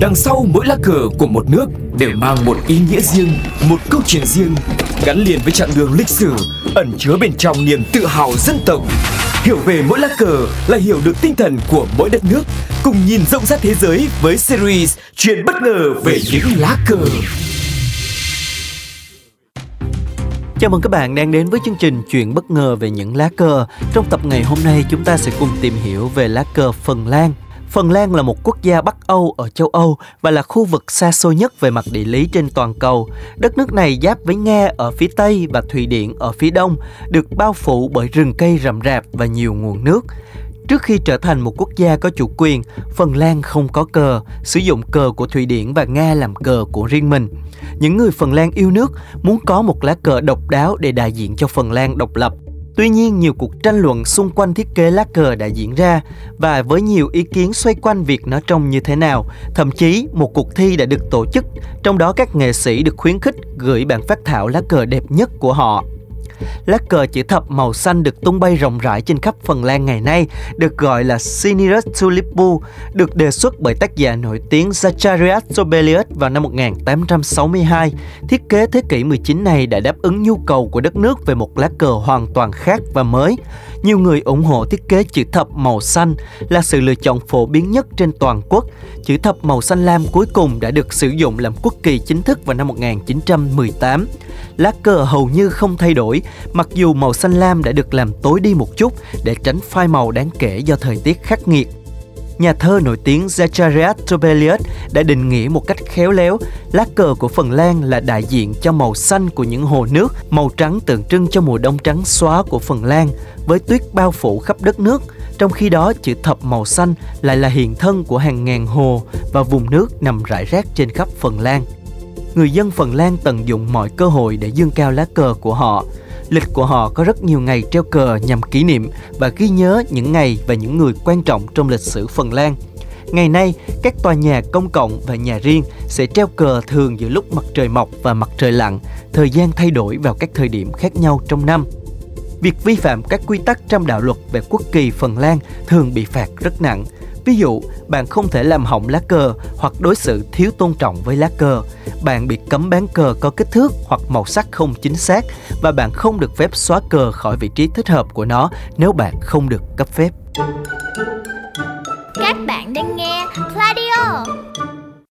Đằng sau mỗi lá cờ của một nước đều mang một ý nghĩa riêng, một câu chuyện riêng, gắn liền với chặng đường lịch sử, ẩn chứa bên trong niềm tự hào dân tộc. Hiểu về mỗi lá cờ là hiểu được tinh thần của mỗi đất nước, cùng nhìn rộng rãi thế giới với series Chuyện bất ngờ về những lá cờ. Chào mừng các bạn đang đến với chương trình Chuyện bất ngờ về những lá cờ. Trong tập ngày hôm nay chúng ta sẽ cùng tìm hiểu về lá cờ Phần Lan. Phần Lan là một quốc gia Bắc Âu ở châu Âu và là khu vực xa xôi nhất về mặt địa lý trên toàn cầu. Đất nước này giáp với Nga ở phía Tây và Thụy Điển ở phía Đông, được bao phủ bởi rừng cây rậm rạp và nhiều nguồn nước. Trước khi trở thành một quốc gia có chủ quyền, Phần Lan không có cờ, sử dụng cờ của Thụy Điển và Nga làm cờ của riêng mình. Những người Phần Lan yêu nước muốn có một lá cờ độc đáo để đại diện cho Phần Lan độc lập. Tuy nhiên, nhiều cuộc tranh luận xung quanh thiết kế lá cờ đã diễn ra và với nhiều ý kiến xoay quanh việc nó trông như thế nào, thậm chí một cuộc thi đã được tổ chức, trong đó các nghệ sĩ được khuyến khích gửi bản phát thảo lá cờ đẹp nhất của họ. Lá cờ chữ thập màu xanh được tung bay rộng rãi trên khắp Phần Lan ngày nay, được gọi là Sinirus Tulipu, được đề xuất bởi tác giả nổi tiếng Zacharias Sobelius vào năm 1862. Thiết kế thế kỷ 19 này đã đáp ứng nhu cầu của đất nước về một lá cờ hoàn toàn khác và mới. Nhiều người ủng hộ thiết kế chữ thập màu xanh là sự lựa chọn phổ biến nhất trên toàn quốc. Chữ thập màu xanh lam cuối cùng đã được sử dụng làm quốc kỳ chính thức vào năm 1918. Lá cờ hầu như không thay đổi, mặc dù màu xanh lam đã được làm tối đi một chút để tránh phai màu đáng kể do thời tiết khắc nghiệt. Nhà thơ nổi tiếng Zacharias Tobelius đã định nghĩa một cách khéo léo lá cờ của Phần Lan là đại diện cho màu xanh của những hồ nước, màu trắng tượng trưng cho mùa đông trắng xóa của Phần Lan với tuyết bao phủ khắp đất nước. Trong khi đó, chữ thập màu xanh lại là hiện thân của hàng ngàn hồ và vùng nước nằm rải rác trên khắp Phần Lan. Người dân Phần Lan tận dụng mọi cơ hội để dương cao lá cờ của họ, Lịch của họ có rất nhiều ngày treo cờ nhằm kỷ niệm và ghi nhớ những ngày và những người quan trọng trong lịch sử Phần Lan. Ngày nay, các tòa nhà công cộng và nhà riêng sẽ treo cờ thường giữa lúc mặt trời mọc và mặt trời lặn, thời gian thay đổi vào các thời điểm khác nhau trong năm. Việc vi phạm các quy tắc trong đạo luật về quốc kỳ Phần Lan thường bị phạt rất nặng. Ví dụ, bạn không thể làm hỏng lá cờ hoặc đối xử thiếu tôn trọng với lá cờ. Bạn bị cấm bán cờ có kích thước hoặc màu sắc không chính xác và bạn không được phép xóa cờ khỏi vị trí thích hợp của nó nếu bạn không được cấp phép. Các bạn đang nghe